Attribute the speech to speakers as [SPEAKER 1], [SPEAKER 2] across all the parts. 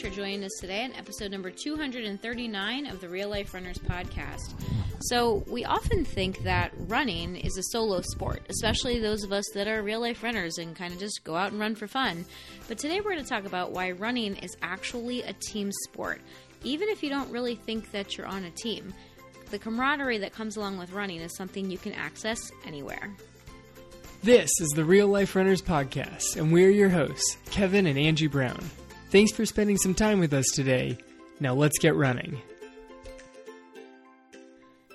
[SPEAKER 1] much for joining us today on episode number 239 of the Real Life Runners podcast. So, we often think that running is a solo sport, especially those of us that are real life runners and kind of just go out and run for fun. But today we're going to talk about why running is actually a team sport, even if you don't really think that you're on a team. The camaraderie that comes along with running is something you can access anywhere.
[SPEAKER 2] This is the Real Life Runners Podcast, and we're your hosts, Kevin and Angie Brown. Thanks for spending some time with us today. Now let's get running.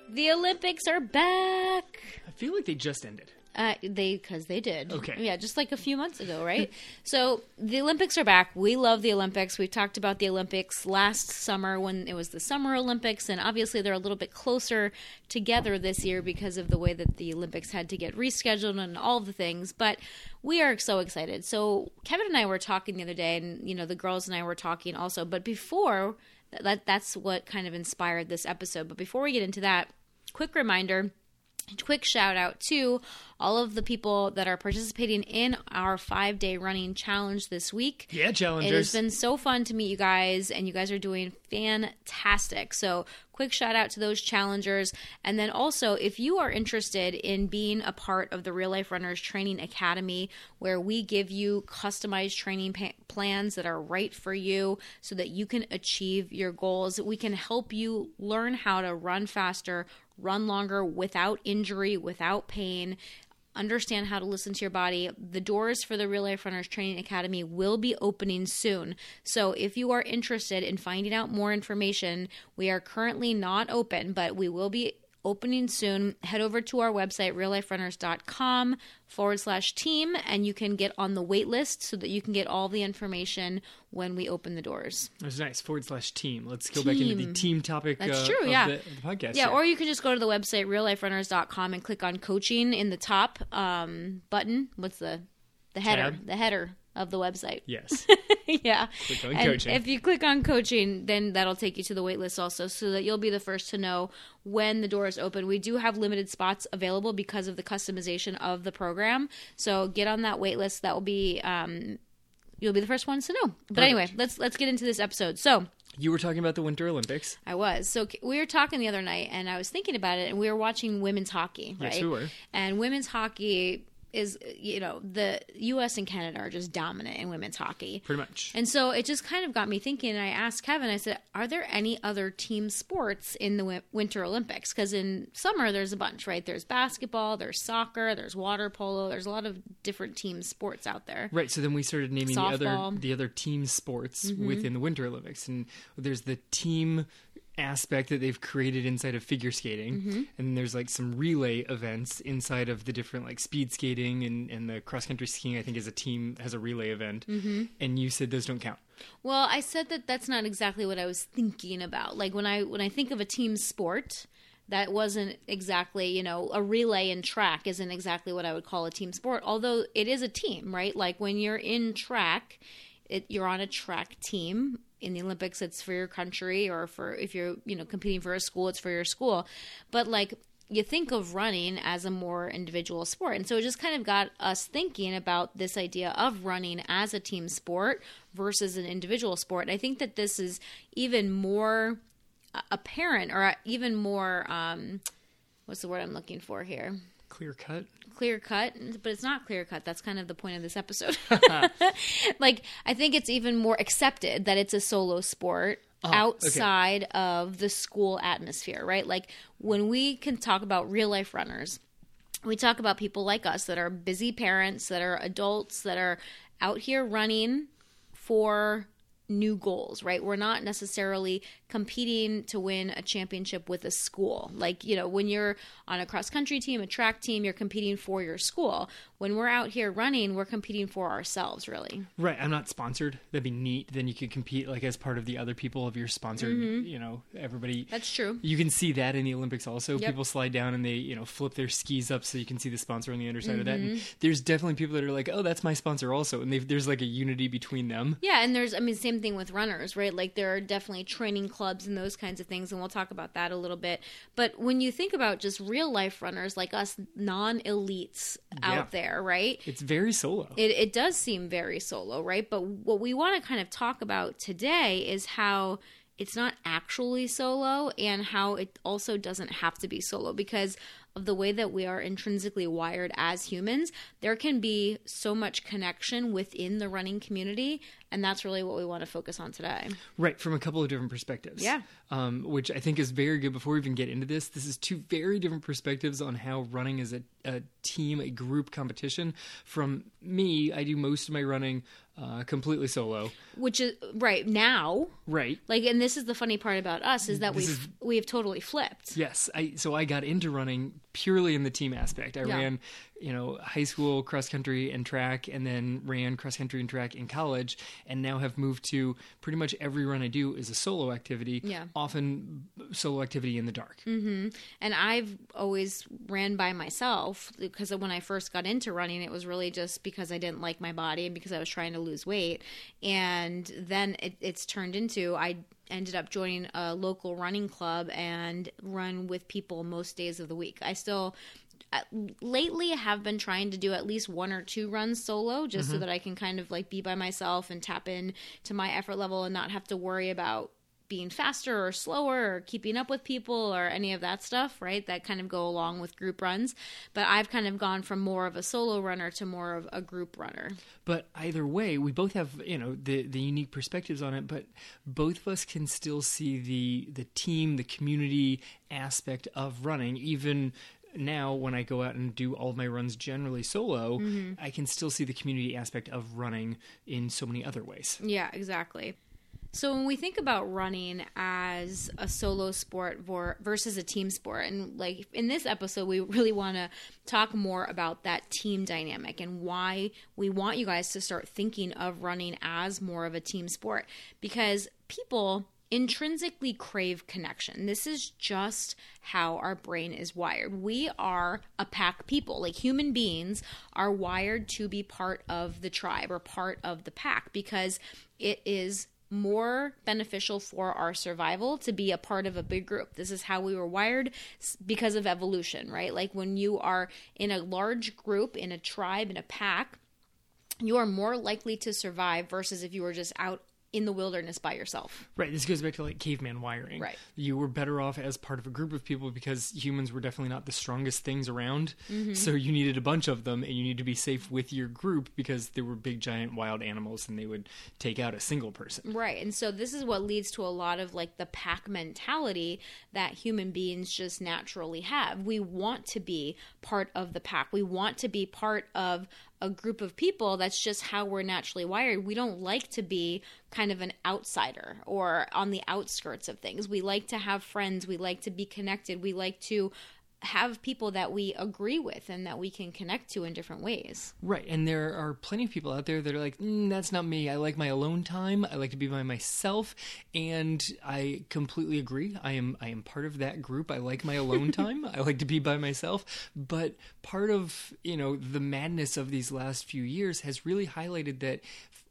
[SPEAKER 1] The Olympics are back.
[SPEAKER 2] I feel like they just ended.
[SPEAKER 1] Uh, they because they did.
[SPEAKER 2] Okay.
[SPEAKER 1] Yeah, just like a few months ago, right? so the Olympics are back. We love the Olympics. We talked about the Olympics last summer when it was the Summer Olympics, and obviously they're a little bit closer together this year because of the way that the Olympics had to get rescheduled and all the things. But we are so excited. So Kevin and I were talking the other day, and you know the girls and I were talking also. But before that, that's what kind of inspired this episode. But before we get into that, quick reminder quick shout out to all of the people that are participating in our five day running challenge this week.
[SPEAKER 2] Yeah, challengers.
[SPEAKER 1] It has been so fun to meet you guys, and you guys are doing fantastic. So, quick shout out to those challengers. And then also, if you are interested in being a part of the Real Life Runners Training Academy, where we give you customized training pa- plans that are right for you so that you can achieve your goals, we can help you learn how to run faster, run longer without injury, without pain understand how to listen to your body. The doors for the Real Life Runners Training Academy will be opening soon. So if you are interested in finding out more information, we are currently not open, but we will be opening soon. Head over to our website, realliferunners.com forward slash team, and you can get on the wait list so that you can get all the information when we open the doors.
[SPEAKER 2] That's nice. Forward slash team. Let's go back into the
[SPEAKER 1] Team.
[SPEAKER 2] team topic
[SPEAKER 1] That's
[SPEAKER 2] uh,
[SPEAKER 1] true,
[SPEAKER 2] of
[SPEAKER 1] yeah.
[SPEAKER 2] the, the podcast.
[SPEAKER 1] Yeah,
[SPEAKER 2] here.
[SPEAKER 1] or you can just go to the website realliferunners.com and click on coaching in the top um, button. What's the the header?
[SPEAKER 2] Tab?
[SPEAKER 1] The header of the website.
[SPEAKER 2] Yes.
[SPEAKER 1] yeah.
[SPEAKER 2] Click on
[SPEAKER 1] and
[SPEAKER 2] coaching.
[SPEAKER 1] If you click on coaching, then that'll take you to the waitlist also so that you'll be the first to know when the doors open. We do have limited spots available because of the customization of the program. So get on that waitlist. That will be um, you'll be the first ones to know. But anyway, let's let's get into this episode. So
[SPEAKER 2] you were talking about the Winter Olympics.
[SPEAKER 1] I was. So we were talking the other night and I was thinking about it and we were watching women's hockey, right?
[SPEAKER 2] Yes, we were.
[SPEAKER 1] And women's hockey is you know, the US and Canada are just dominant in women's hockey.
[SPEAKER 2] Pretty much.
[SPEAKER 1] And so it just kind of got me thinking. And I asked Kevin, I said, Are there any other team sports in the Winter Olympics? Because in summer, there's a bunch, right? There's basketball, there's soccer, there's water polo, there's a lot of different team sports out there.
[SPEAKER 2] Right, so then we started naming the other
[SPEAKER 1] Mm-hmm.
[SPEAKER 2] the other team sports within the Winter Olympics, and there's the team aspect that they've created inside of figure skating,
[SPEAKER 1] Mm-hmm.
[SPEAKER 2] and there's like some relay events inside of the different like speed skating and, and the cross country skiing. I think is a team has a relay event, mm-hmm. and you said those don't count.
[SPEAKER 1] Well, I said that that's not exactly what I was thinking about. Like when I when I think of a team sport, that wasn't exactly, you know, a relay in track isn't exactly what I would call a team sport, although it is a team, right? Like when you're in track, it, you're on a track team. In the Olympics, it's for your country, or for if you're, you know, competing for a school, it's for your school. But like you think of running as a more individual sport. And so it just kind of got us thinking about this idea of running as a team sport versus an individual sport. And I think that this is even more apparent or even more, um, what's the word I'm looking for here?
[SPEAKER 2] Clear cut.
[SPEAKER 1] Clear cut, but it's not clear cut. That's kind of the point of this episode. like, I think it's even more accepted that it's a solo sport oh,
[SPEAKER 2] okay.
[SPEAKER 1] outside of the school atmosphere, right? Like, when we can talk about real life runners, we talk about people like us that are busy parents, that are adults, that are out here running for new goals, right? We're not necessarily competing to win a championship with a school. Like, you know, when you're on a cross country team, a track team, you're competing for your school. When we're out here running, we're competing for ourselves, really.
[SPEAKER 2] Right, I'm not sponsored. That'd be neat. Then you could compete like as part of the other people of your sponsored. You know, everybody.
[SPEAKER 1] Mm-hmm. That's true.
[SPEAKER 2] You can see that in the Olympics also.
[SPEAKER 1] Yep.
[SPEAKER 2] People slide down and they, you know, flip their skis up so you can see the sponsor on the underside of that.
[SPEAKER 1] Mm-hmm.
[SPEAKER 2] And there's definitely people that are like, oh, that's my sponsor also. And they've, there's like a unity between them.
[SPEAKER 1] Yeah, and there's, I mean, same same thing with runners, right? Like there are definitely training clubs and those kinds of things, and we'll talk about that a little bit. But when you think about just real life runners like us, non elites
[SPEAKER 2] Yeah.
[SPEAKER 1] out there, right?
[SPEAKER 2] It's very solo.
[SPEAKER 1] It, it does seem very solo, right? But what we want to kind of talk about today is how it's not actually solo and how it also doesn't have to be solo because of the way that we are intrinsically wired as humans. There can be so much connection within the running community, and that's really what we want to focus on today.
[SPEAKER 2] Right, from a couple of different perspectives.
[SPEAKER 1] Yeah.
[SPEAKER 2] Um, which I think is very good. Before we even get into this, this is two very different perspectives on how running is a, a team, a group competition. From me, I do most of my running uh, completely solo.
[SPEAKER 1] Which is right now,
[SPEAKER 2] Right.
[SPEAKER 1] like, and this is the funny part about us is that we've
[SPEAKER 2] is-
[SPEAKER 1] we've totally flipped.
[SPEAKER 2] Yes, I so I got into running purely in the team aspect. I
[SPEAKER 1] Yeah.
[SPEAKER 2] ran, you know, high school cross country and track, and then ran cross country and track in college, and now have moved to pretty much every run I do is a solo activity.
[SPEAKER 1] Yeah.
[SPEAKER 2] often solo activity in the dark. Mm-hmm.
[SPEAKER 1] and I've always ran by myself because when I first got into running, it was really just because I didn't like my body and because I was trying to lose weight. And then it, it's turned into I ended up joining a local running club and run with people most days of the week. I still uh, lately have been trying to do at least one or two runs solo just so that I can kind of like be by myself and tap in to my effort level and not have to worry about being faster or slower or keeping up with people or any of that stuff, right? That kind of go along with group runs. But I've kind of gone from more of a solo runner to more of a group runner.
[SPEAKER 2] But either way, we both have you know the the unique perspectives on it. But both of us can still see the the team, the community aspect of running, even. Now, when I go out and do all of my runs generally solo, mm-hmm. I can still see the community aspect of running in so many other ways.
[SPEAKER 1] Yeah, exactly. So when we think about running as a solo sport versus a team sport, and like in this episode, we really want to talk more about that team dynamic and why we want you guys to start thinking of running as more of a team sport because people intrinsically crave connection. This is just how our brain is wired. We are a pack people. Like human beings are wired to be part of the tribe or part of the pack because it is more beneficial for our survival to be a part of a big group. This is how we were wired because of evolution, right? Like when you are in a large group, in a tribe, in a pack, you are more likely to survive versus if you were just out in the wilderness by yourself.
[SPEAKER 2] Right. This goes back to like caveman wiring.
[SPEAKER 1] Right.
[SPEAKER 2] You were better off as part of a group of people because humans were definitely not the strongest things around.
[SPEAKER 1] Mm-hmm.
[SPEAKER 2] So you needed a bunch of them and you need to be safe with your group because there were big giant wild animals and they would take out a single person.
[SPEAKER 1] Right. And so this is what leads to a lot of like the pack mentality that human beings just naturally have. We want to be part of the pack. We want to be part of a group of people. That's just how we're naturally wired. We don't like to be kind of an outsider or on the outskirts of things. We like to have friends. We like to be connected. We like to have people that we agree with and that we can connect to in different ways.
[SPEAKER 2] Right. And there are plenty of people out there that are like, mm, that's not me. I like my alone time. I like to be by myself. And I completely agree. I am I am part of that group. I like my alone time. I like to be by myself. But part of, you know, the madness of these last few years has really highlighted that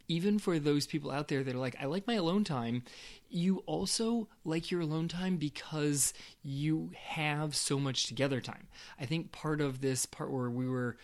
[SPEAKER 2] even for those people out there that are like, I like my alone time, you also like your alone time because you have so much together time. I think part of this part where we were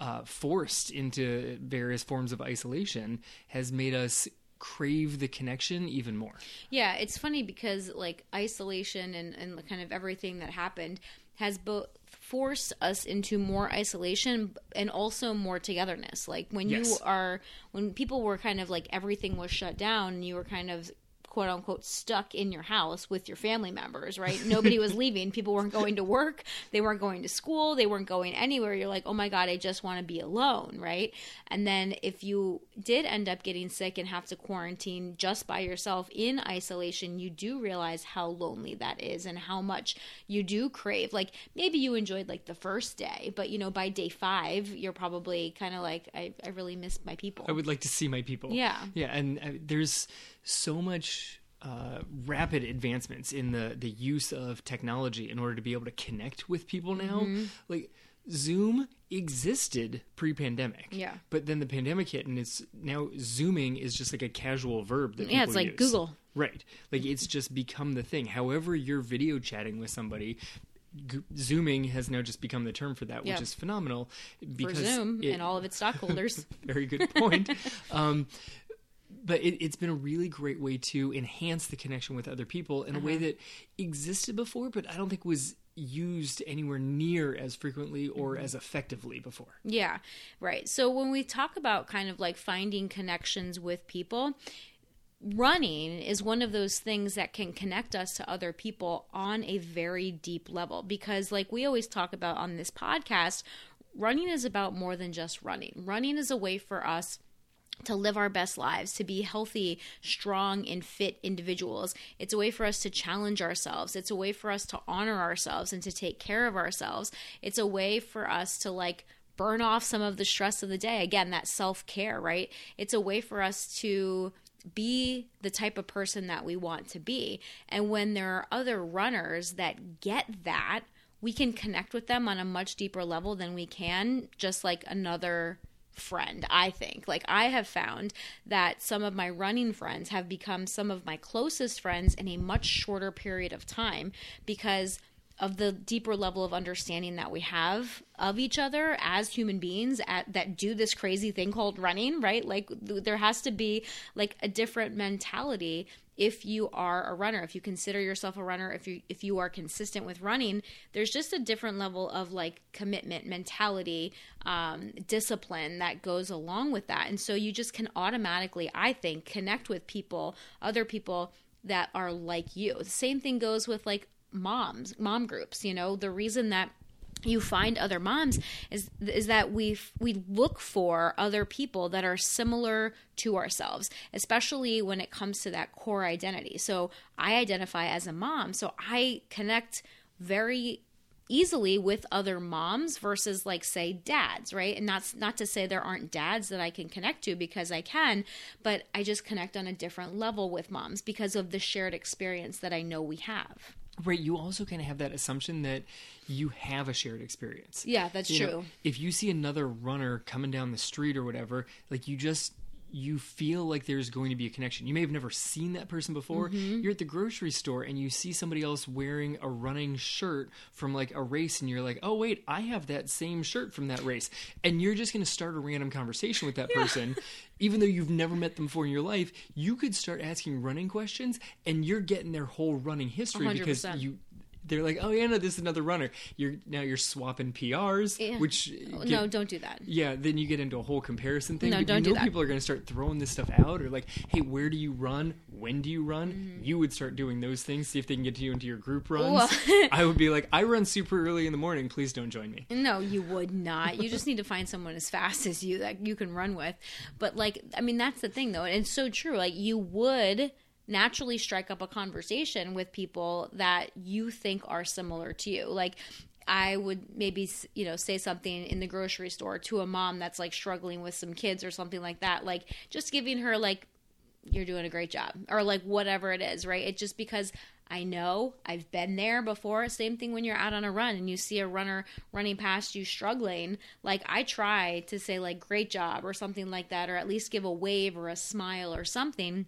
[SPEAKER 2] uh, forced into various forms of isolation has made us crave the connection even more.
[SPEAKER 1] Yeah, it's funny because like isolation and, and kind of everything that happened has both forced us into more isolation and also more togetherness. Like when you are when people were kind of like everything was shut down and you were kind of quote unquote stuck in your house with your family members, right? Nobody was leaving. People weren't going to work. They weren't going to school. They weren't going anywhere. You're like, oh my God, I just want to be alone, right? And then if you did end up getting sick and have to quarantine just by yourself in isolation, you do realize how lonely that is and how much you do crave. Like maybe you enjoyed like the first day, but you know, by day five, you're probably kind of like, I, I really miss my people.
[SPEAKER 2] I would like to see my people.
[SPEAKER 1] Yeah.
[SPEAKER 2] Yeah, and uh, there's so much uh, rapid advancements in the the use of technology in order to be able to connect with people now.
[SPEAKER 1] Mm-hmm.
[SPEAKER 2] Like Zoom existed pre-pandemic.
[SPEAKER 1] Yeah.
[SPEAKER 2] But then the pandemic hit, and it's now zooming is just like a casual verb that
[SPEAKER 1] Yeah, it's like
[SPEAKER 2] use.
[SPEAKER 1] Google.
[SPEAKER 2] Right. Like it's just become the thing. However, you're video chatting with somebody. G- zooming has now just become the term for that, which is phenomenal
[SPEAKER 1] For
[SPEAKER 2] because
[SPEAKER 1] Zoom
[SPEAKER 2] it-
[SPEAKER 1] and all of its stockholders.
[SPEAKER 2] very good point. um, but it, it's been a really great way to enhance the connection with other people in a way
[SPEAKER 1] Uh-huh.
[SPEAKER 2] that existed before, but I don't think was used anywhere near as frequently or
[SPEAKER 1] Mm-hmm.
[SPEAKER 2] as effectively before.
[SPEAKER 1] Yeah, right. So when we talk about kind of like finding connections with people, running is one of those things that can connect us to other people on a very deep level because like we always talk about on this podcast, running is about more than just running. Running is a way for us to live our best lives, to be healthy, strong, and fit individuals. It's a way for us to challenge ourselves. It's a way for us to honor ourselves and to take care of ourselves. It's a way for us to like burn off some of the stress of the day. Again, that self care, right? It's a way for us to be the type of person that we want to be. And when there are other runners that get that, we can connect with them on a much deeper level than we can just like another friend, I think. Like, I have found that some of my running friends have become some of my closest friends in a much shorter period of time because of the deeper level of understanding that we have of each other as human beings at, that do this crazy thing called running, right? Like, th- there has to be like a different mentality if you are a runner if you consider yourself a runner if you if you are consistent with running there's just a different level of like commitment mentality um, discipline that goes along with that. And so you just can automatically i think connect with people other people that are like you. The same thing goes with like moms mom groups you know? The reason that you find other moms is is that we we look for other people that are similar to ourselves especially when it comes to that core identity. So i identify as a mom. So i connect very easily with other moms versus like say dads right? And that's not to say there aren't dads that i can connect to because i can but i just connect on a different level with moms because of the shared experience that i know we have
[SPEAKER 2] Right. You also kind of have that assumption that you have a shared experience.
[SPEAKER 1] yeah that's
[SPEAKER 2] You know,
[SPEAKER 1] true
[SPEAKER 2] if you see another runner coming down the street or whatever, like you just you feel like there's going to be a connection. You may have never seen that person before.
[SPEAKER 1] Mm-hmm.
[SPEAKER 2] You're at the grocery store and you see somebody else wearing a running shirt from like a race and you're like, "Oh wait, I have that same shirt from that race." And you're just going to start a random conversation with that person even though you've never met them before in your life. You could start asking running questions and you're getting their whole running history because
[SPEAKER 1] 100%.
[SPEAKER 2] you they're like, "Oh yeah, no, this is another runner." You're now you're swapping PRs,
[SPEAKER 1] Yeah.
[SPEAKER 2] which
[SPEAKER 1] no don't do that
[SPEAKER 2] yeah, then you get into a whole comparison thing.
[SPEAKER 1] No, don't
[SPEAKER 2] you
[SPEAKER 1] do that.
[SPEAKER 2] people are going to start throwing this stuff out, or like, hey, where do you run? When do you run?
[SPEAKER 1] Mm-hmm.
[SPEAKER 2] You would start doing those things, see if they can get you into your group runs. I would be like, I run super early in the morning. Please don't join me.
[SPEAKER 1] No, you would not. You just need to find someone as fast as you that you can run with. But like, I mean, that's the thing though, and it's so true. Like, you would naturally strike up a conversation with people that you think are similar to you. Like, I would maybe you know say something in the grocery store to a mom that's like struggling with some kids or something like that. Like, just giving her like you're doing a great job or like whatever it is right it just because i know i've been there before same thing when you're out on a run and you see a runner running past you struggling like i try to say like great job or something like that or at least give a wave or a smile or something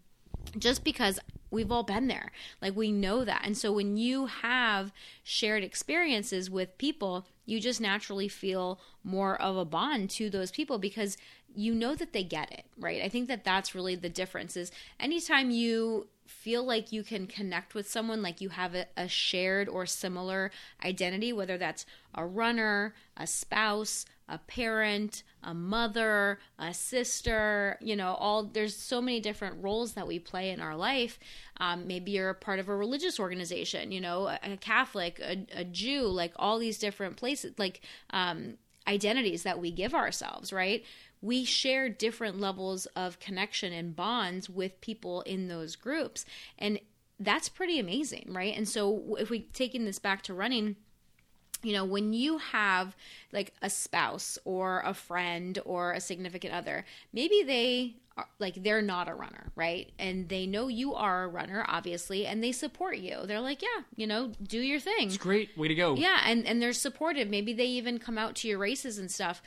[SPEAKER 1] just because we've all been there. Like we know that. And so when you have shared experiences with people, you just naturally feel more of a bond to those people because you know that they get it, right? I think that that's really the difference is anytime you feel like you can connect with someone like you have a, a shared or similar identity whether that's a runner a spouse a parent a mother a sister you know all there's so many different roles that we play in our life. Um, maybe you're a part of a religious organization you know a, a catholic a, a jew like all these different places like um, identities that we give ourselves right? We share different levels of connection and bonds with people in those groups. And that's pretty amazing right? And so if we taking this back to running you know, when you have like a spouse or a friend or a significant other, maybe they are like they're not a runner, right? And they know you are a runner, obviously, and they support you. They're like, yeah, you know, do your thing.
[SPEAKER 2] It's great. Way to go.
[SPEAKER 1] Yeah, and and they're supportive. Maybe they even come out to your races and stuff,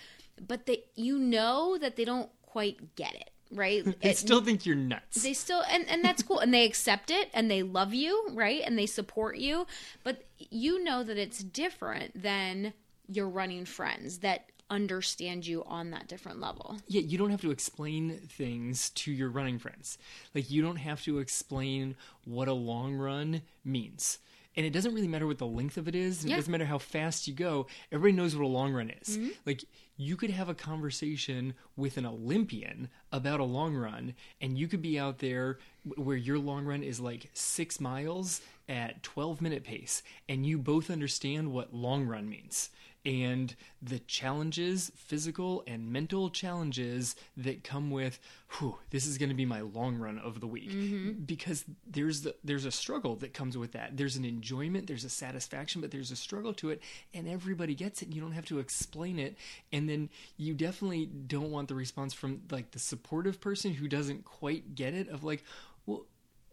[SPEAKER 1] but they you know that they don't quite get it, right?
[SPEAKER 2] They
[SPEAKER 1] It-
[SPEAKER 2] still think you're nuts.
[SPEAKER 1] they still and and that's cool and they accept it and they love you right and they support you but you know that it's different than your running friends that understand you on that different level
[SPEAKER 2] yeah, you don't have to explain things to your running friends. Like you don't have to explain what a long run means. And it doesn't really matter what the length of it is. and
[SPEAKER 1] Yeah.
[SPEAKER 2] It doesn't matter how fast you go. Everybody knows what a long run is. Mm-hmm. Like you could have a conversation with an Olympian about a long run, and you could be out there where your long run is like six miles at 12 minute pace, and you both understand what long run means and the challenges, physical and mental challenges that come with, whew, this is going to be my long run of the week. Mm-hmm. Because there's the, there's a struggle that comes with that. There's an enjoyment, there's a satisfaction, but there's a struggle to it, and everybody gets it. You don't have to explain it. And then you definitely don't want the response from like the supportive person who doesn't quite get it. Of like, well.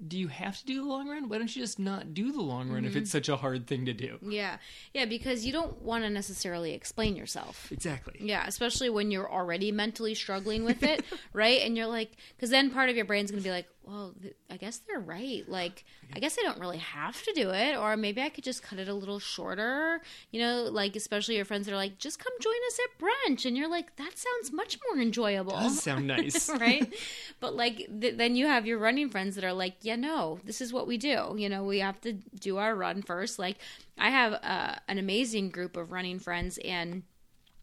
[SPEAKER 2] Do you have to do the long run? Why don't you just not do the long run if it's mm-hmm. such a hard thing to do?
[SPEAKER 1] yeah yeah because you don't want to necessarily explain yourself
[SPEAKER 2] Exactly.
[SPEAKER 1] Yeah, especially when you're already mentally struggling with it, right? And you're like, because then part of your brain's going to be like, well, th- I guess they're right. Like, I guess I don't really have to do it, or maybe I could just cut it a little shorter. You know, like especially your friends that are like, just come join us at brunch, and you're like, that sounds much more enjoyable.
[SPEAKER 2] Does sound nice.
[SPEAKER 1] right? But like, th- then you have your running friends that are like, yeah, no, this is what we do. You know, we have to do our run first. Like, I have uh, an amazing group of running friends, and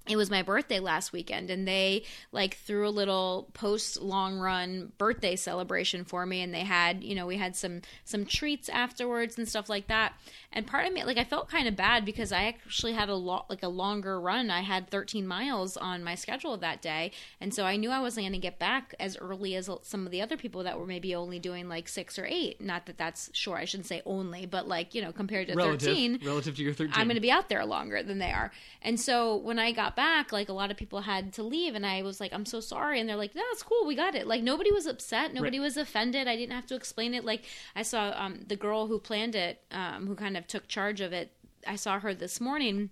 [SPEAKER 1] it was my birthday last weekend and they like threw a little post long run birthday celebration for me and they had you know we had some some treats afterwards and stuff like that and part of me like i felt kind of bad because i actually had a lot like a longer run i had 13 miles on my schedule that day and so i knew i wasn't going to get back as early as some of the other people that were maybe only doing like six or eight not that that's sure i shouldn't say only but like you know compared to
[SPEAKER 2] relative
[SPEAKER 1] 13
[SPEAKER 2] relative to your 13
[SPEAKER 1] I'm going to be out there longer than they are. And so when I got back, like a lot of people had to leave, and I was like, I'm so sorry. And they're like, No, it's cool. We got it. Like nobody was upset. Nobody
[SPEAKER 2] Right.
[SPEAKER 1] was offended. I didn't have to explain it. Like I saw um, the girl who planned it, um, who kind of took charge of it. I saw her this morning.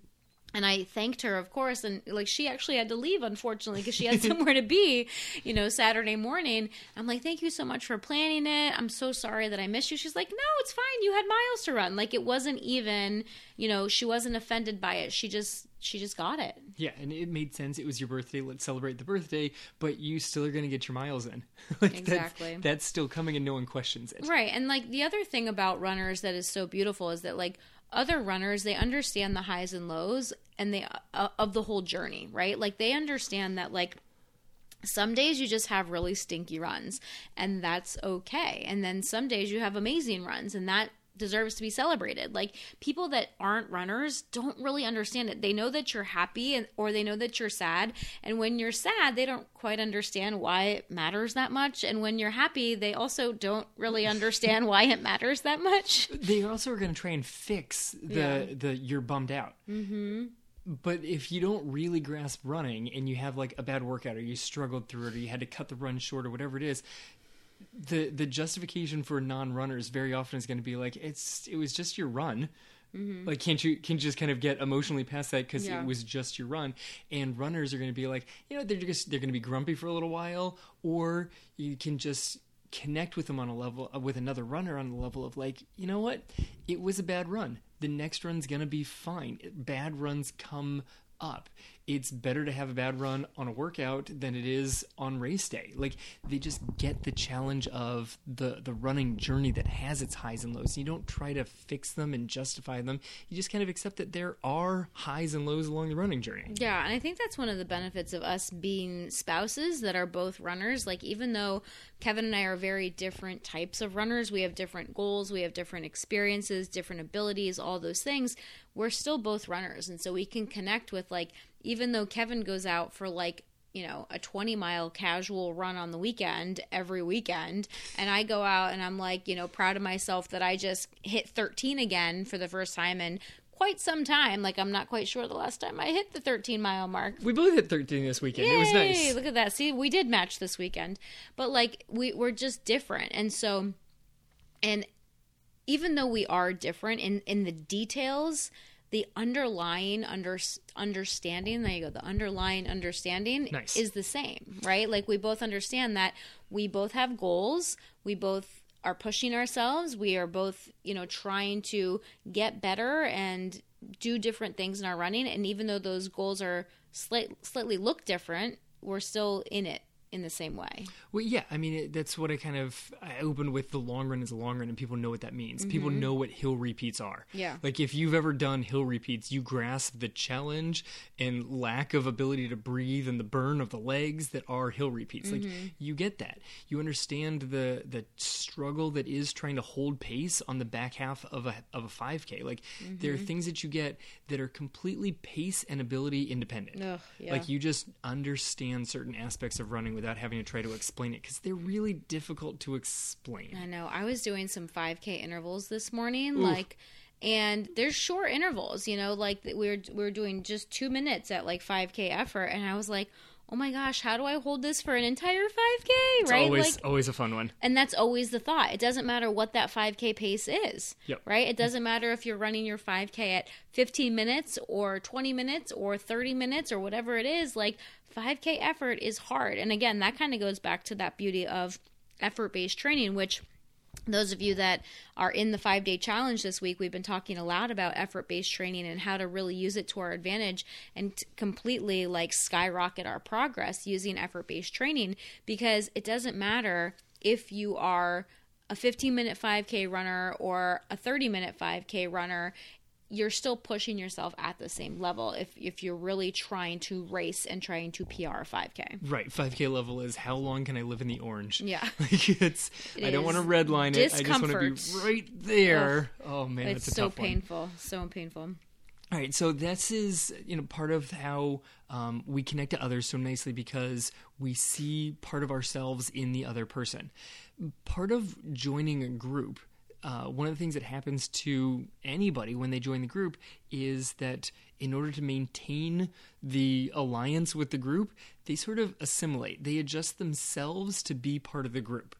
[SPEAKER 1] And I thanked her, of course, and like she actually had to leave, unfortunately, because she had somewhere to be, you know, Saturday morning. I'm like, thank you so much for planning it. I'm so sorry that I missed you. She's like, no, it's fine. You had miles to run. Like it wasn't even, you know, she wasn't offended by it. She just, she just got it.
[SPEAKER 2] Yeah, and it made sense. It was your birthday. Let's celebrate the birthday, but you still are going to get your miles in. like
[SPEAKER 1] Exactly.
[SPEAKER 2] That's, that's still coming, and no one questions it.
[SPEAKER 1] Right. And like the other thing about runners that is so beautiful is that like other runners they understand the highs and lows and they uh, of the whole journey, right? Like they understand that like some days you just have really stinky runs and that's okay. And then some days you have amazing runs and that deserves to be celebrated. Like people that aren't runners don't really understand it. They know that you're happy and or they know that you're sad, and when you're sad, they don't quite understand why it matters that much, and when you're happy, they also don't really understand why it matters that much.
[SPEAKER 2] They also are going to try and fix the
[SPEAKER 1] Yeah.
[SPEAKER 2] the you're bummed out. Mm-hmm. But if you don't really grasp running and you have like a bad workout or you struggled through it or you had to cut the run short or whatever it is, the the justification for non-runners very often is going to be like it's it was just your run. Like can't you can you just kind of get emotionally past that because
[SPEAKER 1] Yeah.
[SPEAKER 2] it was just your run? And runners are going to be like you know they're just they're going to be grumpy for a little while, or you can just connect with them on a level uh, with another runner on the level of like you know what it was a bad run the next run's gonna be fine bad runs come up it's better to have a bad run on a workout than it is on race day like they just get the challenge of the the running journey that has its highs and lows you don't try to fix them and justify them you just kind of accept that there are highs and lows along the running journey
[SPEAKER 1] Yeah, and I think that's one of the benefits of us being spouses that are both runners. Like, even though Kevin and I are very different types of runners, we have different goals, we have different experiences, different abilities, all those things, we're still both runners. And so we can connect with, like, even though Kevin goes out for, like, you know, a 20 mile casual run on the weekend every weekend. And I go out and I'm like, you know, proud of myself that I just hit 13 again for the first time in quite some time. Like I'm not quite sure the last time I hit the 13 mile mark.
[SPEAKER 2] We both hit 13 this weekend. It was nice.
[SPEAKER 1] Yay, Look at that. See, we did match this weekend. But like we we're just different. And so and even though we are different in in the details, the underlying under, understanding, there you go, the underlying understanding
[SPEAKER 2] Nice.
[SPEAKER 1] is the same, right? Like we both understand that we both have goals, we both are pushing ourselves, we are both, you know, trying to get better and do different things in our running and even though those goals are slight, slightly look different, we're still in it in the same way.
[SPEAKER 2] Well, yeah, I mean, it, that's what I kind of I opened with. The long run is a long run, and people know what that means. People know what hill repeats are.
[SPEAKER 1] Mm-hmm. Yeah.
[SPEAKER 2] like if you've ever done hill repeats, you grasp the challenge and lack of ability to breathe and the burn of the legs that are hill repeats. Like
[SPEAKER 1] Mm-hmm.
[SPEAKER 2] you get that. You understand the the struggle that is trying to hold pace on the back half of a of a five k. Like there are
[SPEAKER 1] Mm-hmm.
[SPEAKER 2] things that you get that are completely pace and ability independent.
[SPEAKER 1] Ugh, yeah.
[SPEAKER 2] Like you just understand certain aspects of running without having to try to explain it because they're really difficult to explain.
[SPEAKER 1] I know. I was doing some 5K intervals this morning, like, and there's short intervals, you know, like we were we were doing just two minutes at like 5K effort, and I was like, oh my gosh, how do I hold this for an entire 5K?
[SPEAKER 2] It's
[SPEAKER 1] right?
[SPEAKER 2] always
[SPEAKER 1] like,
[SPEAKER 2] always a fun one.
[SPEAKER 1] and that's always the thought. It doesn't matter what that 5K pace is,
[SPEAKER 2] Yep.
[SPEAKER 1] right? It doesn't matter if you're running your 5K at 15 minutes or 20 minutes or 30 minutes or whatever it is. Like 5K effort is hard. And again, that kind of goes back to that beauty of effort based training, which those of you that are in the five day challenge this week, we've been talking a lot about effort based training and how to really use it to our advantage and completely like skyrocket our progress using effort based training because it doesn't matter if you are a 15 minute 5K runner or a 30 minute 5K runner. You're still pushing yourself at the same level if, if you're really trying to race and trying to PR a 5K.
[SPEAKER 2] Right, 5K level is how long can I live in the orange?
[SPEAKER 1] Yeah.
[SPEAKER 2] Like it's
[SPEAKER 1] It
[SPEAKER 2] I don't want to redline it. I just want to be right there. Oh man,
[SPEAKER 1] It's so
[SPEAKER 2] tough one.
[SPEAKER 1] painful. So painful.
[SPEAKER 2] All right, so this is you know part of how um, we connect to others so nicely because we see part of ourselves in the other person. Part of joining a group, uh, one of the things that happens to anybody when they join the group is that in order to maintain the alliance with the group, they sort of assimilate. They adjust themselves to be part of the group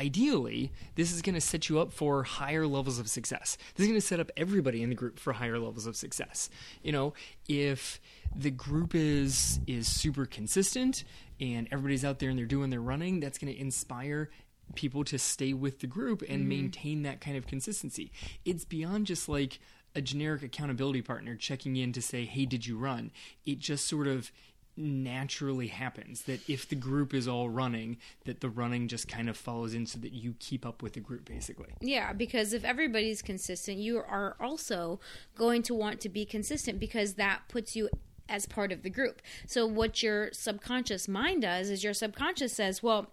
[SPEAKER 2] ideally, this is going to set you up for higher levels of success. This is going to set up everybody in the group for higher levels of success. You know, if the group is is super consistent and everybody's out there and they're doing their running, that's going to inspire people to stay with the group and mm-hmm. maintain that kind of consistency. It's beyond just like a generic accountability partner checking in to say, "Hey, did you run?" It just sort of naturally happens that if the group is all running that the running just kind of follows in so that you keep up with the group basically
[SPEAKER 1] Yeah, because if everybody's consistent, you are also going to want to be consistent because that puts you as part of the group. So what your subconscious mind does is your subconscious says, well,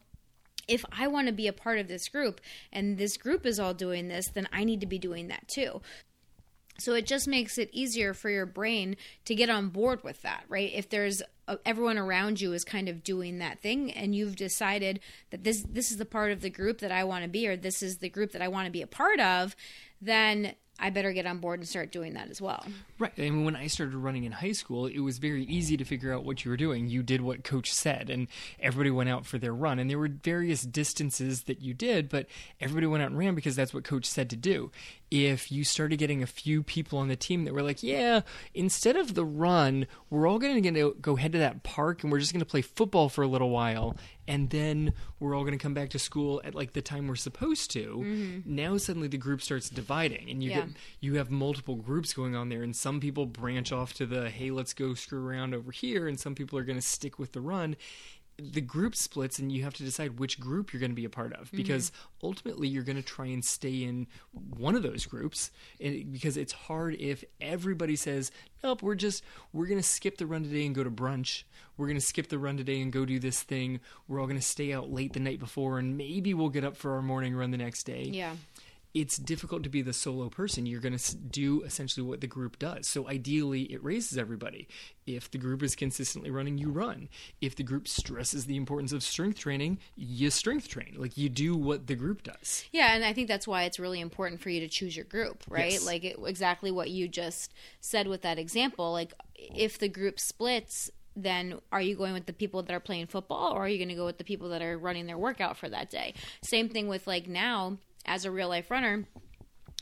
[SPEAKER 1] if I want to be a part of this group and this group is all doing this, then I need to be doing that too. So it just makes it easier for your brain to get on board with that, right? If there's uh, everyone around you is kind of doing that thing and you've decided that this this is the part of the group that I want to be or this is the group that I want to be a part of, then I better get on board and start doing that as well.
[SPEAKER 2] right. Mean when i started running in high school it was very easy to figure out what you were doing. You did what coach said and everybody went out for their run. And there were various distances that you did but everybody went out and ran because that's what coach said to do. If you started getting a few people on the team that were like yeah instead of the run we're all going to go head to that park and we're just going to play football for a little while and then we're all going to come back to school at like the time we're supposed to mm-hmm. now suddenly the group starts dividing and you
[SPEAKER 1] Yeah.
[SPEAKER 2] get you have multiple groups going on there and some people branch off to the hey let's go screw around over here and some people are going to stick with the run the group splits and you have to decide which group you're going to be a part of mm-hmm. because ultimately you're going to try and stay in one of those groups and because it's hard if everybody says nope we're just we're going to skip the run today and go to brunch. We're going to skip the run today and go do this thing. We're all going to stay out late the night before and maybe we'll get up for our morning run the next day.
[SPEAKER 1] Yeah.
[SPEAKER 2] It's difficult to be the solo person. You're going to do essentially what the group does. So ideally, it raises everybody. If the group is consistently running, you run. If the group stresses the importance of strength training, you strength train. Like you do what the group does.
[SPEAKER 1] Yeah, and I think that's why it's really important for you to choose your group, right?
[SPEAKER 2] Yes.
[SPEAKER 1] Like it, exactly what you just said with that example. Like if the group splits, then are you going with the people that are playing football or are you going to go with the people that are running their workout for that day? Same thing with like now as a real life runner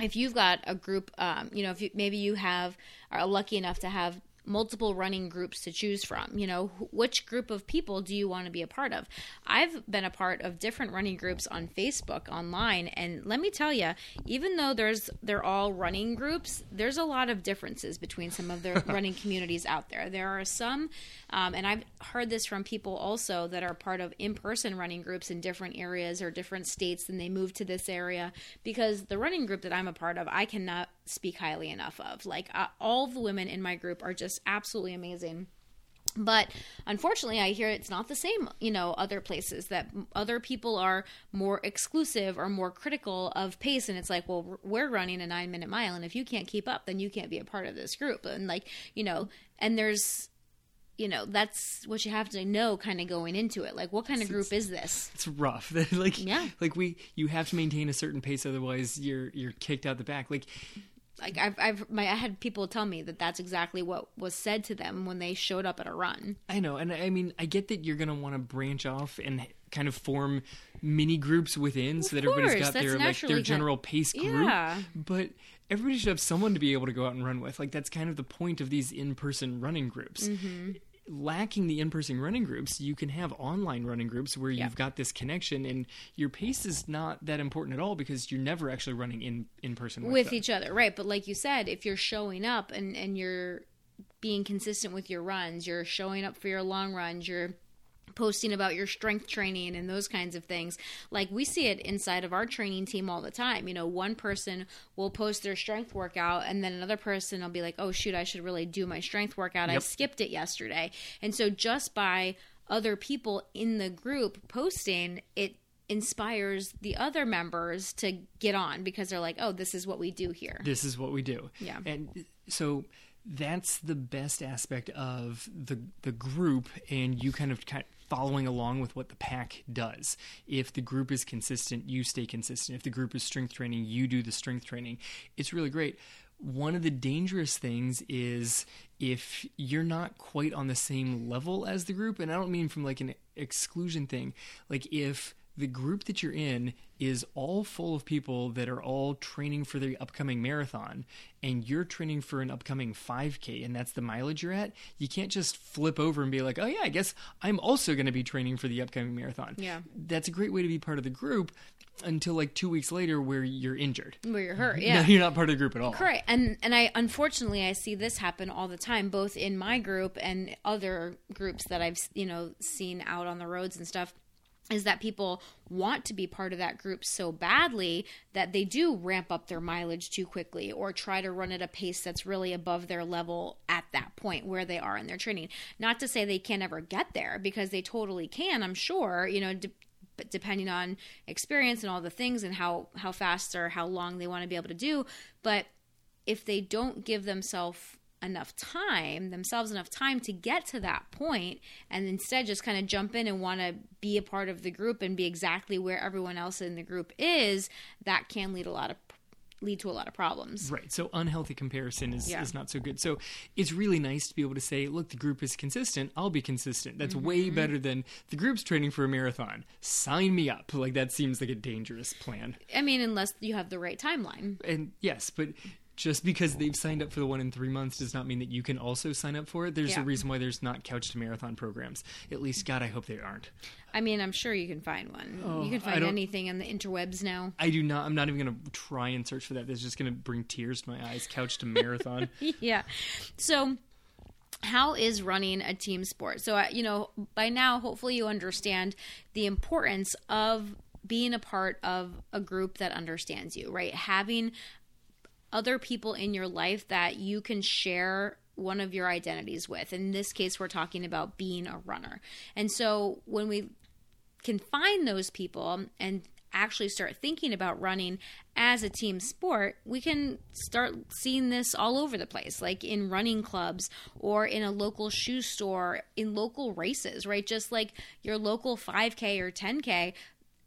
[SPEAKER 1] if you've got a group, um, you know, if you, maybe you have are lucky enough to have multiple running groups to choose from, you know, wh- which group of people do you want to be a part of? I've been a part of different running groups on Facebook, online, and let me tell you, even though there's they're all running groups, there's a lot of differences between some of the running communities out there. There are some, um, and I've heard this from people also that are part of in-person running groups in different areas or different states, and they move to this area because the running group that I'm a part of, I cannot speak highly enough of. Like uh, all the women in my group are just absolutely amazing. But unfortunately, I hear it's not the same, you know, other places that other people are more exclusive or more critical of pace. And it's like, well, we're running a nine minute mile. And if you can't keep up, then you can't be a part of this group. And like, you know, and there's, you know, that's what you have to know kind of going into it. Like, what kind of group is this?
[SPEAKER 2] It's rough. like
[SPEAKER 1] Yeah.
[SPEAKER 2] like we you have to maintain a certain pace otherwise you're you're kicked out the back. Like
[SPEAKER 1] Like, I've, I've, my, I had people tell me that that's exactly what was said to them when they showed up at a run.
[SPEAKER 2] I know, and I mean, I get that you're going to want to branch off and kind of form mini groups within, so that everybody's
[SPEAKER 1] course,
[SPEAKER 2] got their like their general pace group.
[SPEAKER 1] Yeah.
[SPEAKER 2] But everybody should have someone to be able to go out and run with. Like that's kind of the point of these in-person running groups.
[SPEAKER 1] Mm-hmm.
[SPEAKER 2] Lacking the in-person running groups, you can have online running groups where
[SPEAKER 1] Yeah.
[SPEAKER 2] you've got this connection, and your pace is not that important at all because you're never actually running in in person with,
[SPEAKER 1] with each other right but like you said if you're showing up and and you're being consistent with your runs you're showing up for your long runs you're posting about your strength training and those kinds of things like we see it inside of our training team all the time you know one person will post their strength workout and then another person will be like oh shoot i should really do my strength workout i skipped it yesterday and so just by other people in the group posting it inspires the other members to get on because they're like, oh, this is what we do here.
[SPEAKER 2] this is what we do.
[SPEAKER 1] Yeah.
[SPEAKER 2] And so that's the best aspect of the the group and you kind of following along with what the pack does. If the group is consistent, you stay consistent. If the group is strength training, you do the strength training. It's really great. One of the dangerous things is if you're not quite on the same level as the group, and I don't mean from like an exclusion thing, like if the group that you're in is all full of people that are all training for the upcoming marathon and you're training for an upcoming 5k and that's the mileage you're at you can't just flip over and be like oh yeah i guess i'm also going to be training for the upcoming marathon
[SPEAKER 1] Yeah.
[SPEAKER 2] that's a great way to be part of the group until like two weeks later where you're injured
[SPEAKER 1] Where you're hurt,
[SPEAKER 2] No,
[SPEAKER 1] yeah.
[SPEAKER 2] you're not part of the group at all
[SPEAKER 1] Correct. And and I unfortunately I see this happen all the time, both in my group and other groups that I've you know seen out on the roads and stuff. Is that people want to be part of that group so badly that they do ramp up their mileage too quickly or try to run at a pace that's really above their level at that point where they are in their training. Not to say they can't ever get there because they totally can, I'm sure, you know, de- depending on experience and all the things and how how fast or how long they want to be able to do but if they don't give themselves enough time themselves enough time to get to that point and instead just kind of jump in and want to be a part of the group and be exactly where everyone else in the group is that can lead a lot of lead to a lot of problems
[SPEAKER 2] Right. So unhealthy comparison is,
[SPEAKER 1] Yeah.
[SPEAKER 2] is not so good. So it's really nice to be able to say, look, the group is consistent. I'll be consistent. That's way
[SPEAKER 1] Mm-hmm.
[SPEAKER 2] better than the group's training for a marathon. Sign me up. Like that seems like a dangerous plan.
[SPEAKER 1] i mean unless you have the right timeline
[SPEAKER 2] And yes, but just because they've signed up for the one in three months does not mean that you can also sign up for it. There's
[SPEAKER 1] Yeah.
[SPEAKER 2] a reason why there's not couch to marathon programs. At least, God, I hope they aren't.
[SPEAKER 1] i mean i'm sure you can find one oh, you can
[SPEAKER 2] Oh,
[SPEAKER 1] find anything on the interwebs now
[SPEAKER 2] I do not. I'm not even going to try and search for that. That's just going to bring tears to my eyes. Couch to marathon.
[SPEAKER 1] yeah. So, how is running a team sport? So, you know, by now, hopefully, you understand the importance of being a part of a group that understands you, right? Having other people in your life that you can share one of your identities with. In this case, we're talking about being a runner. And so, when we can find those people and actually start thinking about running as a team sport, we can start seeing this all over the place, like in running clubs or in a local shoe store, in local races, right? Just like your local 5K or 10K,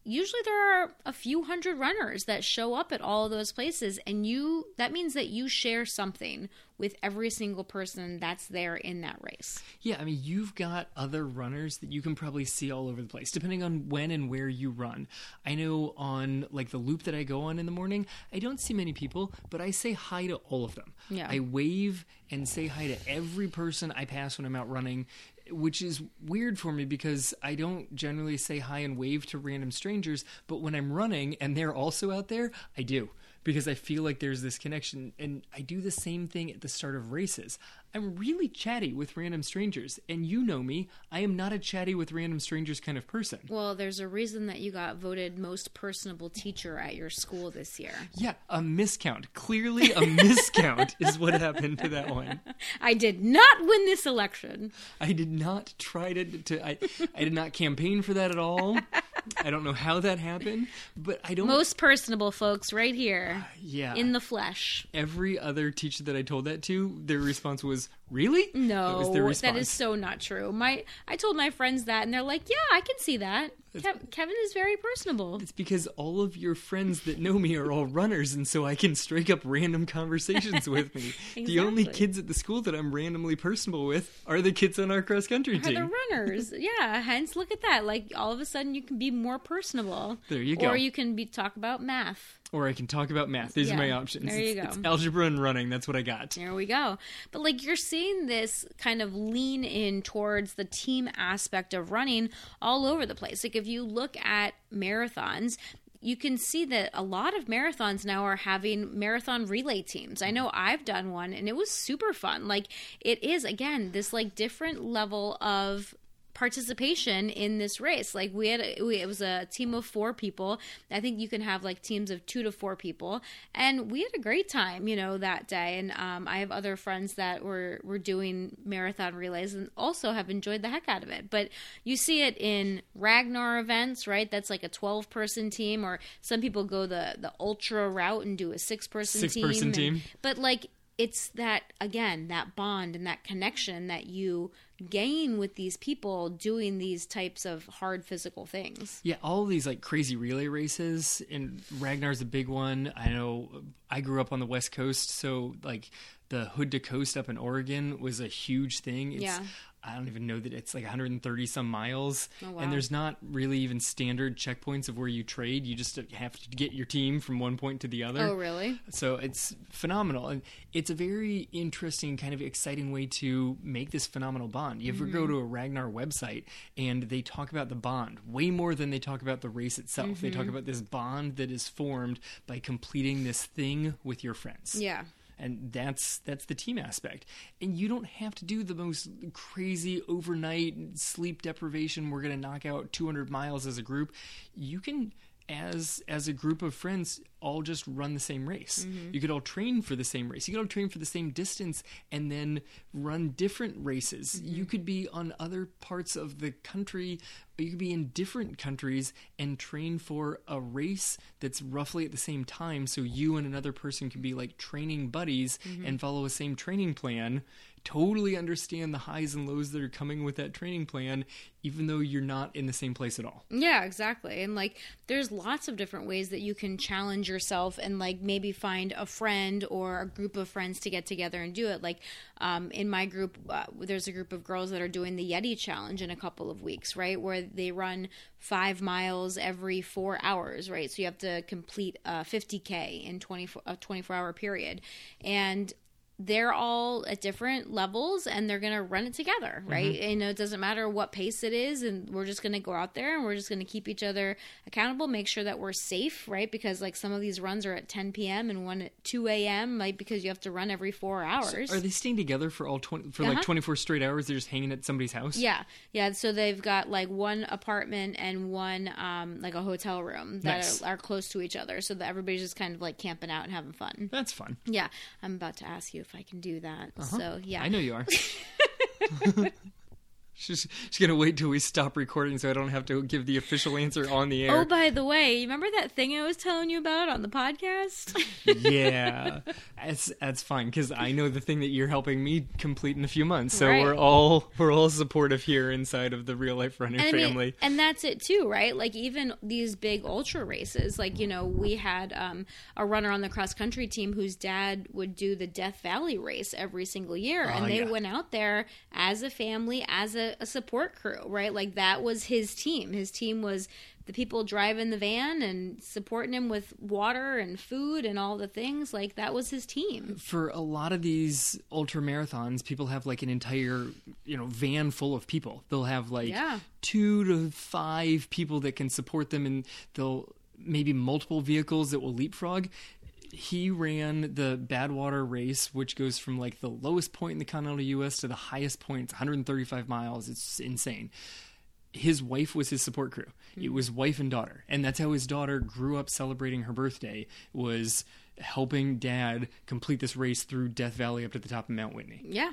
[SPEAKER 1] usually there are a few hundred runners that show up at all of those places and you that means that you share something with every single person that's there in that race.
[SPEAKER 2] Yeah, I mean, you've got other runners that you can probably see all over the place, depending on when and where you run. I know on like the loop that I go on in the morning, I don't see many people, but I say hi to all of them.
[SPEAKER 1] Yeah.
[SPEAKER 2] I wave and say hi to every person I pass when I'm out running which is weird for me because I don't generally say hi and wave to random strangers, but when I'm running and they're also out there, I do because I feel like there's this connection. And I do the same thing at the start of races. I'm really chatty with random strangers, and you know me. I am not a chatty with random strangers kind of person.
[SPEAKER 1] Well, there's a reason that you got voted most personable teacher at your school this year.
[SPEAKER 2] Yeah, a miscount. Clearly, a miscount is what happened to that one.
[SPEAKER 1] I did not win this election.
[SPEAKER 2] I did not try to. to I, I did not campaign for that at all. I don't know how that happened, but I don't.
[SPEAKER 1] Most personable folks, right here.
[SPEAKER 2] Uh, yeah.
[SPEAKER 1] In the flesh.
[SPEAKER 2] Every other teacher that I told that to, their response was, "Really?"
[SPEAKER 1] No,
[SPEAKER 2] that, was their response.
[SPEAKER 1] is so not true. My, I told my friends that, and they're like, "Yeah, I can see that." Kev- Kevin is very personable.
[SPEAKER 2] It's because all of your friends that know me are all runners, and so I can strike up random conversations with me. The only kids at the school that I'm randomly personable with are the kids on our cross country team.
[SPEAKER 1] Are the runners? yeah. Hence, look at that. Like all of a sudden, you can be more personable.
[SPEAKER 2] There you go.
[SPEAKER 1] Or you can be talk about math.
[SPEAKER 2] Or I can talk about math. These
[SPEAKER 1] Yeah,
[SPEAKER 2] are my options.
[SPEAKER 1] there you
[SPEAKER 2] it's,
[SPEAKER 1] go.
[SPEAKER 2] it's algebra and running. That's what I got.
[SPEAKER 1] There we go. But like you're seeing this kind of lean in towards the team aspect of running all over the place. Like if you look at marathons, you can see that a lot of marathons now are having marathon relay teams. I know I've done one and it was super fun. Like it is again this like different level of participation in this race. Like we had, a, we, it was a team of four people. I think you can have like teams of two to four people, and we had a great time, you know, that day. And um, I have other friends that were were doing marathon relays and also have enjoyed the heck out of it. But you see it in Ragnar events, right? That's like a twelve person team, or some people go the the ultra route and do a six person team.
[SPEAKER 2] Six-person
[SPEAKER 1] and-
[SPEAKER 2] team.
[SPEAKER 1] but like it's that again that bond and that connection that you gain with these people doing these types of hard physical things
[SPEAKER 2] Yeah, all these like crazy relay races, and Ragnar's a big one. I know I grew up on the West Coast, so like the Hood to Coast up in Oregon was a huge thing. It's,
[SPEAKER 1] Yeah.
[SPEAKER 2] I don't even know that it's like 130 some miles,
[SPEAKER 1] Oh, wow.
[SPEAKER 2] and there's not really even standard checkpoints of where you trade. You just have to get your team from one point to the other.
[SPEAKER 1] oh really
[SPEAKER 2] So it's phenomenal. And it's a very interesting, kind of exciting way to make this phenomenal bond. You ever go
[SPEAKER 1] Mm-hmm.
[SPEAKER 2] to a Ragnar website and they talk about the bond way more than they talk about the race itself. They
[SPEAKER 1] Mm-hmm.
[SPEAKER 2] talk about this bond that is formed by completing this thing with your friends
[SPEAKER 1] yeah
[SPEAKER 2] and that's that's the team aspect. And you don't have to do the most crazy overnight sleep deprivation. We're going to knock out 200 miles as a group. You can as as a group of friends all just run the same race. Mm-hmm. You could all train for the same race. You could all train for the same distance and then run different races. Mm-hmm. You could be on other parts of the country you could be in different countries and train for a race that's roughly at the same time. So you and another person can be like training buddies mm-hmm. and follow a same training plan totally understand the highs and lows that are coming with that training plan even though you're not in the same place at all.
[SPEAKER 1] Yeah exactly. And like there's lots of different ways that you can challenge yourself and like maybe find a friend or a group of friends to get together and do it. Like um, in my group uh, there's a group of girls that are doing the yeti challenge in a couple of weeks right? Where they run five miles every four hours right? So you have to complete a 50k in 24 a 24 hour period. And they're all at different levels and they're going to run it together, right?
[SPEAKER 2] Mm-hmm.
[SPEAKER 1] You know, it doesn't matter what pace it is and we're just going to go out there and we're just going to keep each other accountable, make sure that we're safe, right? Because like some of these runs are at 10 p.m. and one at 2 a.m., like because you have to run every 4 hours.
[SPEAKER 2] are they staying together for all 20 for
[SPEAKER 1] Uh-huh.
[SPEAKER 2] like 24 straight hours they're just hanging at somebody's house
[SPEAKER 1] yeah, yeah. So they've got like one apartment and one um, like a hotel room that
[SPEAKER 2] Nice.
[SPEAKER 1] are, are close to each other, so that everybody's just kind of like camping out and having fun.
[SPEAKER 2] that's fun
[SPEAKER 1] Yeah, I'm about to ask you if I can do that. Uh-huh. So yeah,
[SPEAKER 2] i know you are She's, she's gonna wait till we stop recording so I don't have to give the official answer on the air.
[SPEAKER 1] Oh, by the way, you remember that thing I was telling you about on the podcast?
[SPEAKER 2] yeah, that's that's fine because I know the thing that you're helping me complete in a few months. So
[SPEAKER 1] Right.
[SPEAKER 2] we're all we're all supportive here inside of the real life runner
[SPEAKER 1] And I mean-
[SPEAKER 2] family.
[SPEAKER 1] and that's it too, right? Like even these big ultra races, like you know, we had um, a runner on the cross country team whose dad would do the Death Valley race every single year,
[SPEAKER 2] Oh,
[SPEAKER 1] and they
[SPEAKER 2] yeah.
[SPEAKER 1] went out there as a family, as a, a support crew, right? Like that was his team. His team was the people driving the van and supporting him with water and food and all the things. Like that was his team.
[SPEAKER 2] for a lot of these ultra marathons, people have like an entire, you know, van full of people. They'll have like
[SPEAKER 1] Yeah.
[SPEAKER 2] two to five people that can support them, and they'll maybe multiple vehicles that will leapfrog. He ran the Badwater race, which goes from like the lowest point in the continental U.S. to the highest point. It's 135 miles. It's insane his wife was his support crew. Hmm. It was wife and daughter, and that's how his daughter grew up celebrating her birthday. Was helping dad complete this race through Death Valley up to the top of Mount Whitney.
[SPEAKER 1] Yeah.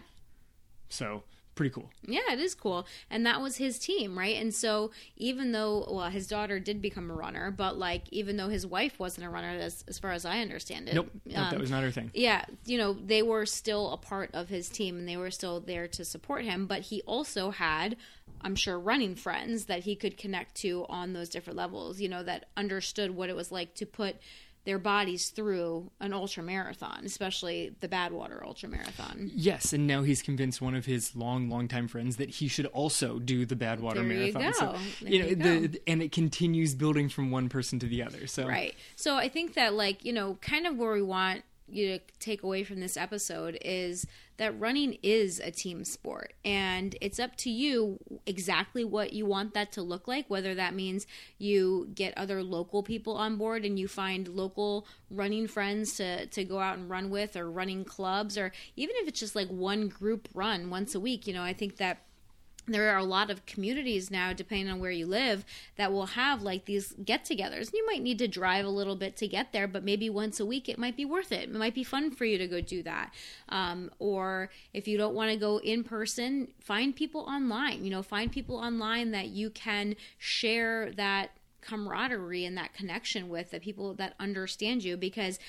[SPEAKER 2] So pretty cool.
[SPEAKER 1] Yeah, it is cool. And that was his team, right? And so even though well, his daughter did become a runner, but like even though his wife wasn't a runner as as far as I understand it.
[SPEAKER 2] Nope, nope that
[SPEAKER 1] um,
[SPEAKER 2] was not her thing.
[SPEAKER 1] yeah, you know, they were still a part of his team and they were still there to support him, but he also had I'm sure running friends that he could connect to on those different levels, you know, that understood what it was like to put their bodies through an ultra marathon, especially the Badwater ultra marathon.
[SPEAKER 2] Yes, and now he's convinced one of his long, long time friends that he should also do the Badwater
[SPEAKER 1] There you
[SPEAKER 2] Marathon. So,
[SPEAKER 1] go. There
[SPEAKER 2] you know,
[SPEAKER 1] you
[SPEAKER 2] the,
[SPEAKER 1] go.
[SPEAKER 2] and it continues building from one person to the other. So
[SPEAKER 1] Right. So I think that like, you know, kind of where we want you to take away from this episode is that running is a team sport. And it's up to you exactly what you want that to look like whether that means you get other local people on board and you find local running friends to to go out and run with or running clubs or even if it's just like one group run once a week. You know I think that there are a lot of communities now depending on where you live that will have like these get-togethers. You might need to drive a little bit to get there but maybe once a week it might be worth it. It might be fun for you to go do that. Um, or if you don't want to go in person find people online. You know find people online that you can share that camaraderie and that connection with the people that understand you. Because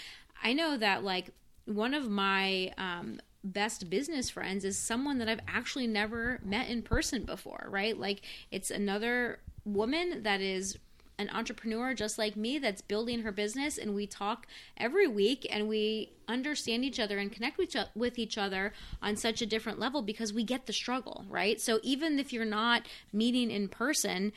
[SPEAKER 1] i know that like one of my um, best business friends is someone that I've actually never met in person before, right? Like it's another woman that is an entrepreneur just like me that's building her business and we talk every week and we understand each other and connect with each, other on such a different level because we get the struggle, right? So even if you're not meeting in person,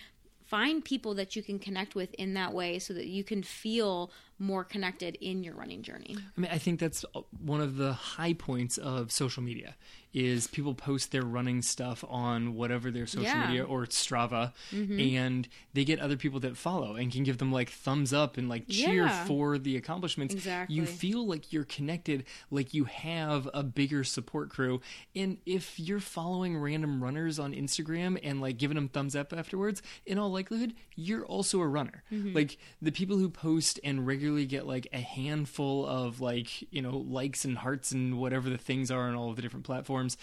[SPEAKER 1] find people that you can connect with in that way so that you can feel more connected in your running journey.
[SPEAKER 2] I mean, I think that's one of the high points of social media is people post their running stuff on whatever their social
[SPEAKER 1] Yeah.
[SPEAKER 2] media or Strava, mm-hmm. and they get other people that follow and can give them like thumbs up and like cheer
[SPEAKER 1] Yeah.
[SPEAKER 2] for the accomplishments.
[SPEAKER 1] Exactly.
[SPEAKER 2] You feel like you're connected, like you have a bigger support crew. And if you're following random runners on Instagram and like giving them thumbs up afterwards, in all likelihood, you're also a runner. Mm-hmm. Like the people who post and regularly get like a handful of like, you know, likes and hearts and whatever the things are on all of the different platforms platforms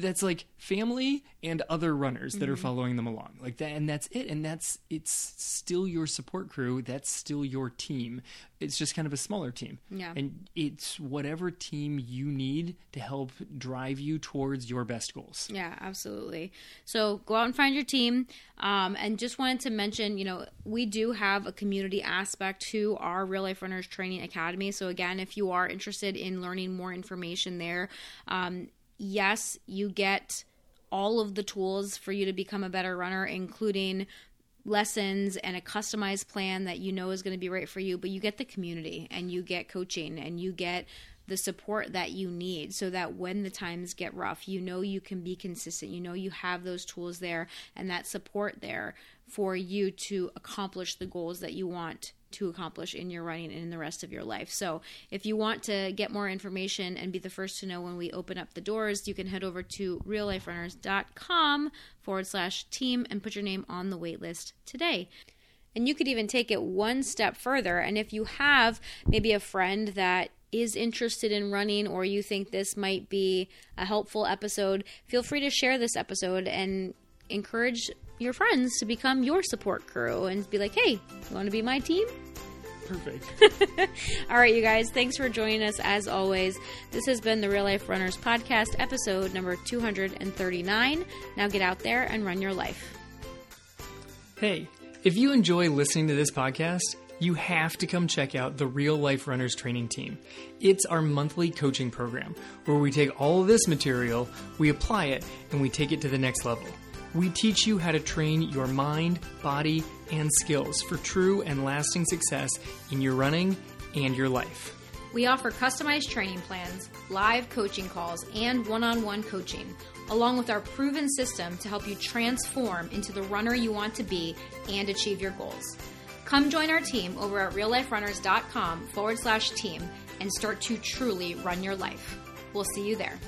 [SPEAKER 2] that's like family and other runners that are following them along like that and that's it and that's it's still your support crew that's still your team it's just kind of a smaller team
[SPEAKER 1] Yeah.
[SPEAKER 2] and it's whatever team you need to help drive you towards your best goals
[SPEAKER 1] Yeah, absolutely. So go out and find your team. Um, and just wanted to mention, you know, we do have a community aspect to our Real Life Runners Training Academy. So again, if you are interested in learning more information there, um, yes, you get all of the tools for you to become a better runner, including lessons and a customized plan that you know is going to be right for you, but you get the community and you get coaching and you get the support that you need so that when the times get rough, you know you can be consistent. You know you have those tools there and that support there for you to accomplish the goals that you want to accomplish in your running and in the rest of your life. So, if you want to get more information and be the first to know when we open up the doors, you can head over to realliferunners.com forward slash team and put your name on the wait list today. And you could even take it one step further. And if you have maybe a friend that is interested in running or you think this might be a helpful episode, feel free to share this episode and encourage your friends to become your support crew and be like, hey, you want to be my team?
[SPEAKER 2] Perfect.
[SPEAKER 1] All right, you guys, thanks for joining us as always. This has been the Real Life Runners Podcast, episode number 239. Now get out there and run your life.
[SPEAKER 2] Hey, if you enjoy listening to this podcast, you have to come check out the Real Life Runners Training Team. It's our monthly coaching program where we take all of this material, we apply it, and we take it to the next level. We teach you how to train your mind, body, and skills for true and lasting success in your running and your life.
[SPEAKER 1] We offer customized training plans, live coaching calls, and one on one coaching, along with our proven system to help you transform into the runner you want to be and achieve your goals. Come join our team over at realliferunners.com forward slash team and start to truly run your life. We'll see you there.